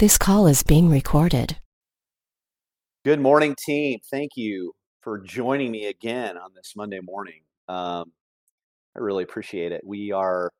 This call is being recorded. Good morning, team. Thank you for joining me again on this Monday morning. Um, I really appreciate it. We are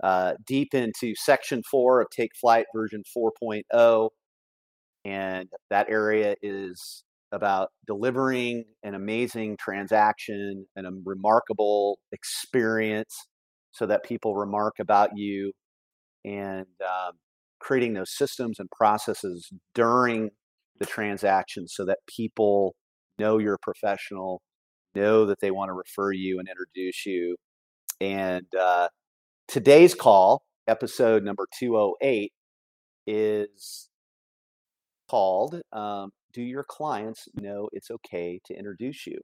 uh, deep into section four of Take Flight version 4.0, and that area is about delivering an amazing transaction and a remarkable experience so that people remark about you and um, creating those systems and processes during the transaction so that people know you're a professional, know that they want to refer you and introduce you. And uh, today's call, episode number 208, is called um, Do Your Clients Know It's Okay to Introduce You?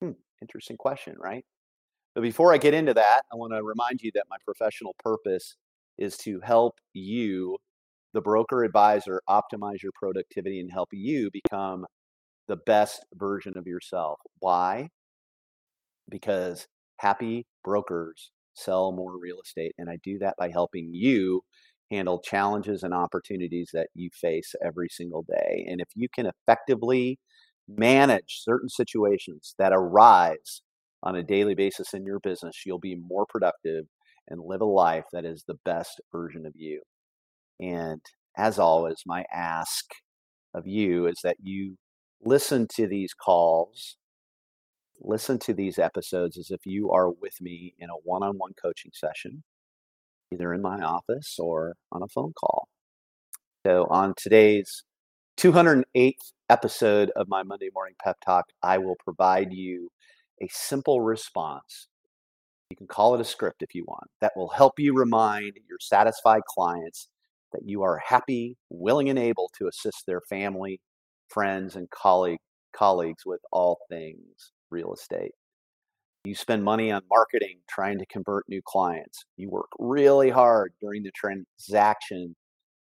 Hmm, interesting question, right? But before I get into that, I want to remind you that my professional purpose is to help you, the broker advisor, optimize your productivity and help you become the best version of yourself. Why? Because happy brokers sell more real estate. And I do that by helping you handle challenges and opportunities that you face every single day. And if you can effectively manage certain situations that arise on a daily basis in your business, you'll be more productive and live a life that is the best version of you. And as always, my ask of you is that you listen to these calls, listen to these episodes as if you are with me in a one on one coaching session, either in my office or on a phone call. So, on today's 208th episode of my Monday Morning Pep Talk, I will provide you a simple response you can call it a script if you want. That will help you remind your satisfied clients that you are happy, willing, and able to assist their family, friends, and colleague, colleagues with all things real estate. You spend money on marketing trying to convert new clients. You work really hard during the transaction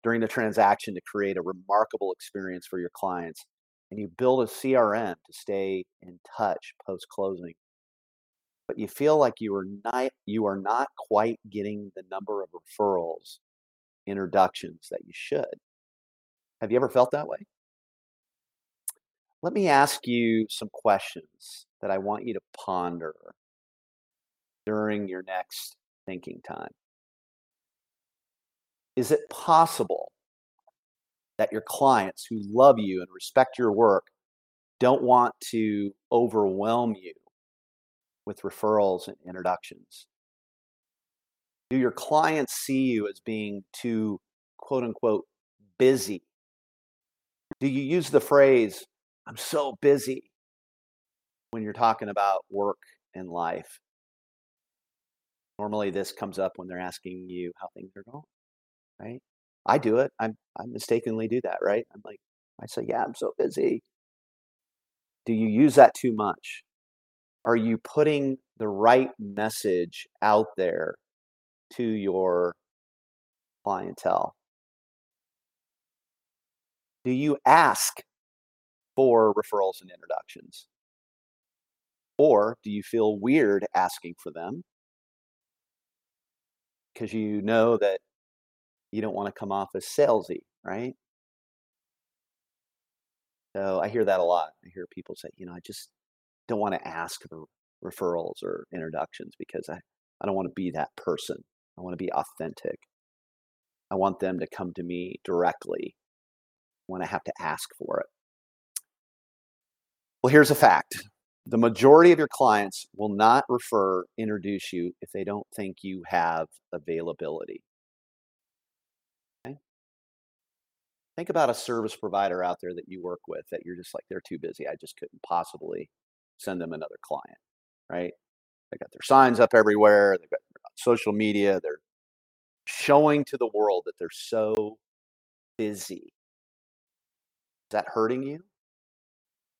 during the transaction to create a remarkable experience for your clients and you build a CRM to stay in touch post closing but you feel like you are not you are not quite getting the number of referrals introductions that you should. Have you ever felt that way? Let me ask you some questions that i want you to ponder during your next thinking time. Is it possible that your clients who love you and respect your work don't want to overwhelm you with referrals and introductions? Do your clients see you as being too, quote unquote, busy? Do you use the phrase, I'm so busy, when you're talking about work and life? Normally, this comes up when they're asking you how things are going, right? I do it. I'm, I mistakenly do that, right? I'm like, I say, yeah, I'm so busy. Do you use that too much? Are you putting the right message out there to your clientele? Do you ask for referrals and introductions? Or do you feel weird asking for them because you know that you don't want to come off as salesy, right? So I hear that a lot. I hear people say, you know, I just don't want to ask for referrals or introductions because I, I don't want to be that person. I want to be authentic. I want them to come to me directly when I have to ask for it. Well, here's a fact the majority of your clients will not refer, introduce you if they don't think you have availability. Think about a service provider out there that you work with that you're just like, they're too busy. I just couldn't possibly send them another client, right? They got their signs up everywhere. They've got social media. They're showing to the world that they're so busy. Is that hurting you?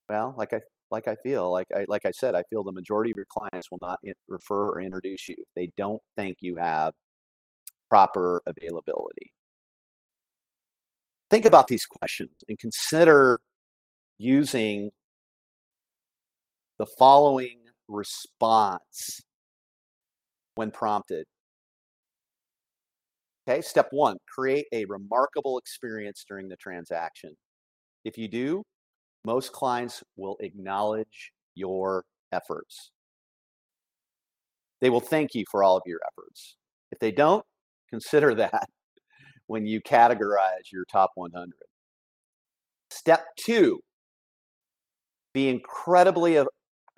Well, like I like I feel like I like I said, I feel the majority of your clients will not refer or introduce you. They don't think you have proper availability. Think about these questions and consider using the following response when prompted. Okay, step one create a remarkable experience during the transaction. If you do, most clients will acknowledge your efforts. They will thank you for all of your efforts. If they don't, consider that when you categorize your top 100. Step two, be incredibly,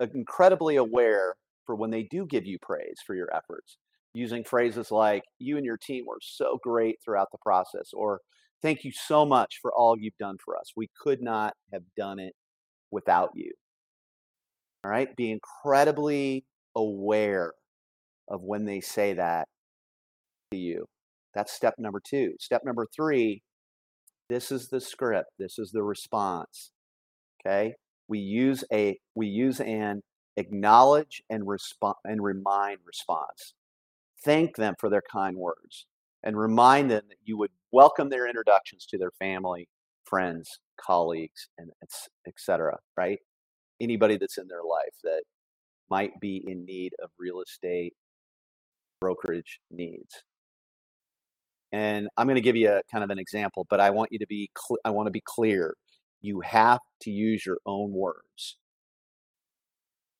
Uh, incredibly aware for when they do give you praise for your efforts, using phrases like, you and your team were so great throughout the process, or thank you so much for all you've done for us. We could not have done it without you. All right, be incredibly aware of when they say that to you. That's step number two. Step number three this is the script, this is the response. Okay, we use a we use an acknowledge and respond and remind response. Thank them for their kind words and remind them that you would welcome their introductions to their family, friends, colleagues, and etc. Right? Anybody that's in their life that might be in need of real estate brokerage needs. And I'm going to give you a kind of an example, but I want you to be cl- I want to be clear. You have to use your own words.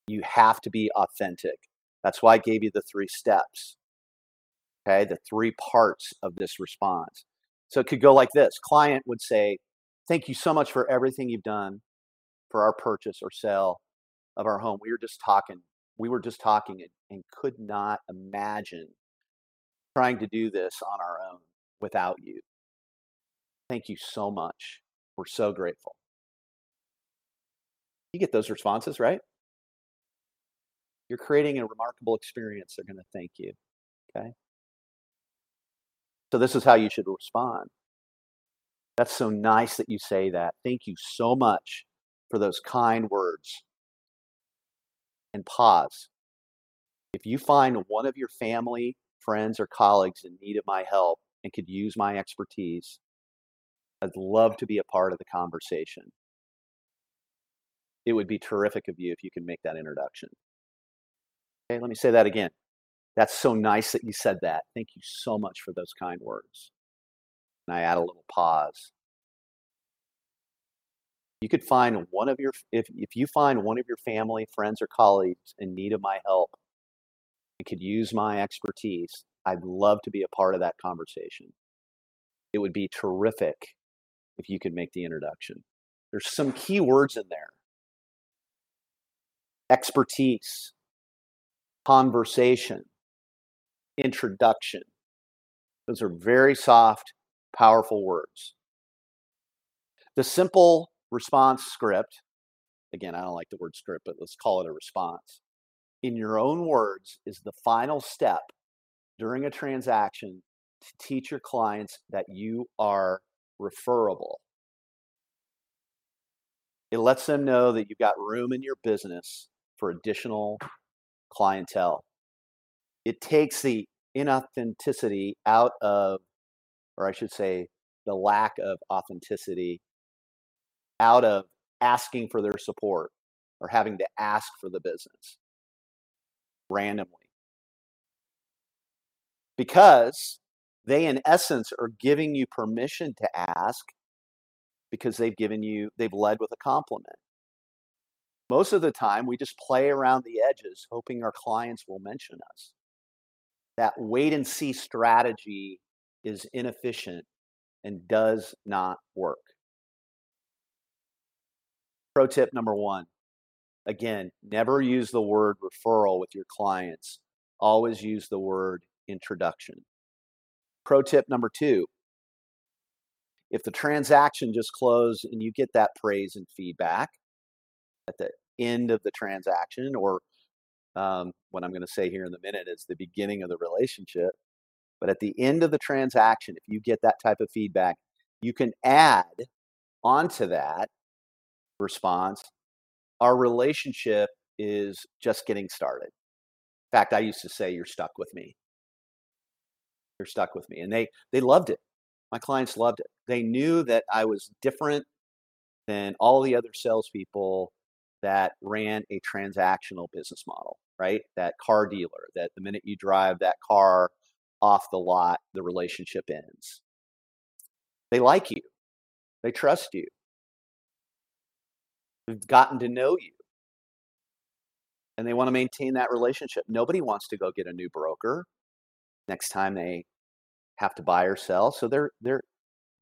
You have to be authentic. That's why I gave you the three steps. Okay, the three parts of this response. So it could go like this. Client would say, "Thank you so much for everything you've done for our purchase or sale of our home. We were just talking. We were just talking and, and could not imagine trying to do this on our own without you. Thank you so much. We're so grateful. You get those responses, right? You're creating a remarkable experience. They're going to thank you. Okay? So, this is how you should respond. That's so nice that you say that. Thank you so much for those kind words. And pause. If you find one of your family friends or colleagues in need of my help and could use my expertise, I'd love to be a part of the conversation. It would be terrific of you if you can make that introduction. Okay, let me say that again. That's so nice that you said that. Thank you so much for those kind words. And I add a little pause. You could find one of your if if you find one of your family, friends, or colleagues in need of my help and could use my expertise, I'd love to be a part of that conversation. It would be terrific if you could make the introduction. There's some key words in there expertise, conversation, introduction. Those are very soft, powerful words. The simple response script, again, I don't like the word script, but let's call it a response, in your own words, is the final step during a transaction to teach your clients that you are referable. It lets them know that you've got room in your business for additional clientele. It takes the inauthenticity out of, or I should say, the lack of authenticity out of asking for their support or having to ask for the business randomly because they in essence are giving you permission to ask because they've given you they've led with a compliment. Most of the time we just play around the edges hoping our clients will mention us. That wait and see strategy is inefficient and does not work. Pro tip number one again never use the word referral with your clients. Always use the word introduction. Pro tip number two if the transaction just closed and you get that praise and feedback at the end of the transaction, or um, what I'm going to say here in a minute is the beginning of the relationship, but at the end of the transaction, if you get that type of feedback, you can add onto that response our relationship is just getting started. In fact, I used to say, You're stuck with me stuck with me and they they loved it. My clients loved it. They knew that i was different than all the other salespeople that ran a transactional business model right? That car dealer that the minute you drive that car off the lot, the relationship ends. They like you, they trust you, they've gotten to know you, and they want to maintain that relationship. Nobody wants to go get a new broker next time they have to buy or sell. So they're they're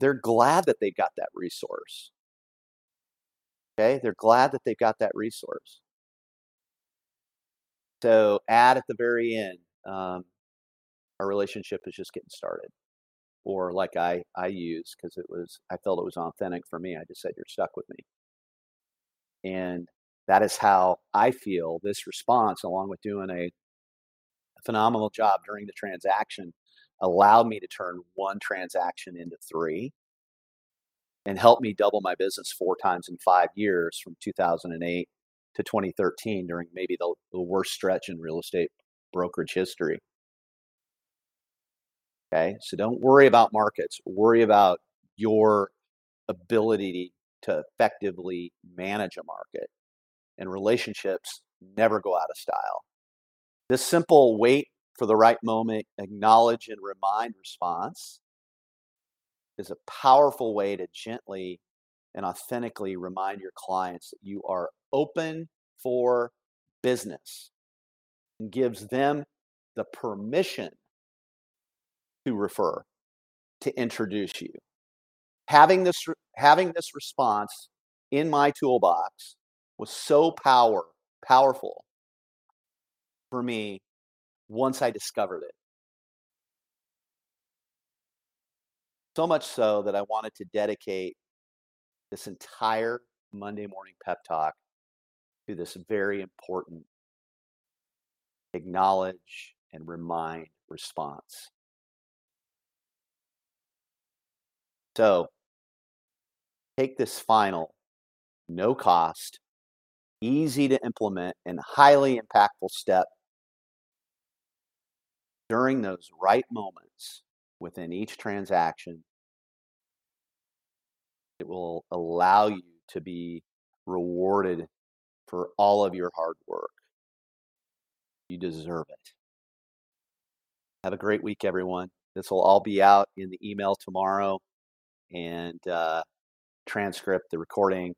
they're glad that they've got that resource. Okay, they're glad that they've got that resource. So add at the very end, um, our relationship is just getting started. Or like I I use because it was I felt it was authentic for me. I just said you're stuck with me, and that is how I feel. This response, along with doing a phenomenal job during the transaction, allowed me to turn one transaction into three and helped me double my business four times in five years from 2008 to 2013 during maybe the, the worst stretch in real estate brokerage history. Okay, so don't worry about markets, worry about your ability to effectively manage a market. And relationships never go out of style. This simple wait for the right moment, acknowledge and remind response is a powerful way to gently and authentically remind your clients that you are open for business and gives them the permission to refer, to introduce you. Having this having this response in my toolbox was so power powerful for me once I discovered it. So much so that I wanted to dedicate this entire Monday morning pep talk to this very important acknowledge and remind response. So take this final, no cost, easy to implement, and highly impactful step during those right moments within each transaction. It will allow you to be rewarded for all of your hard work. You deserve it. Have a great week, everyone. This will all be out in the email tomorrow and uh, transcript, the recording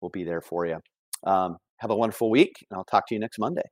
will be there for you. Um, have a wonderful week, and I'll talk to you next Monday.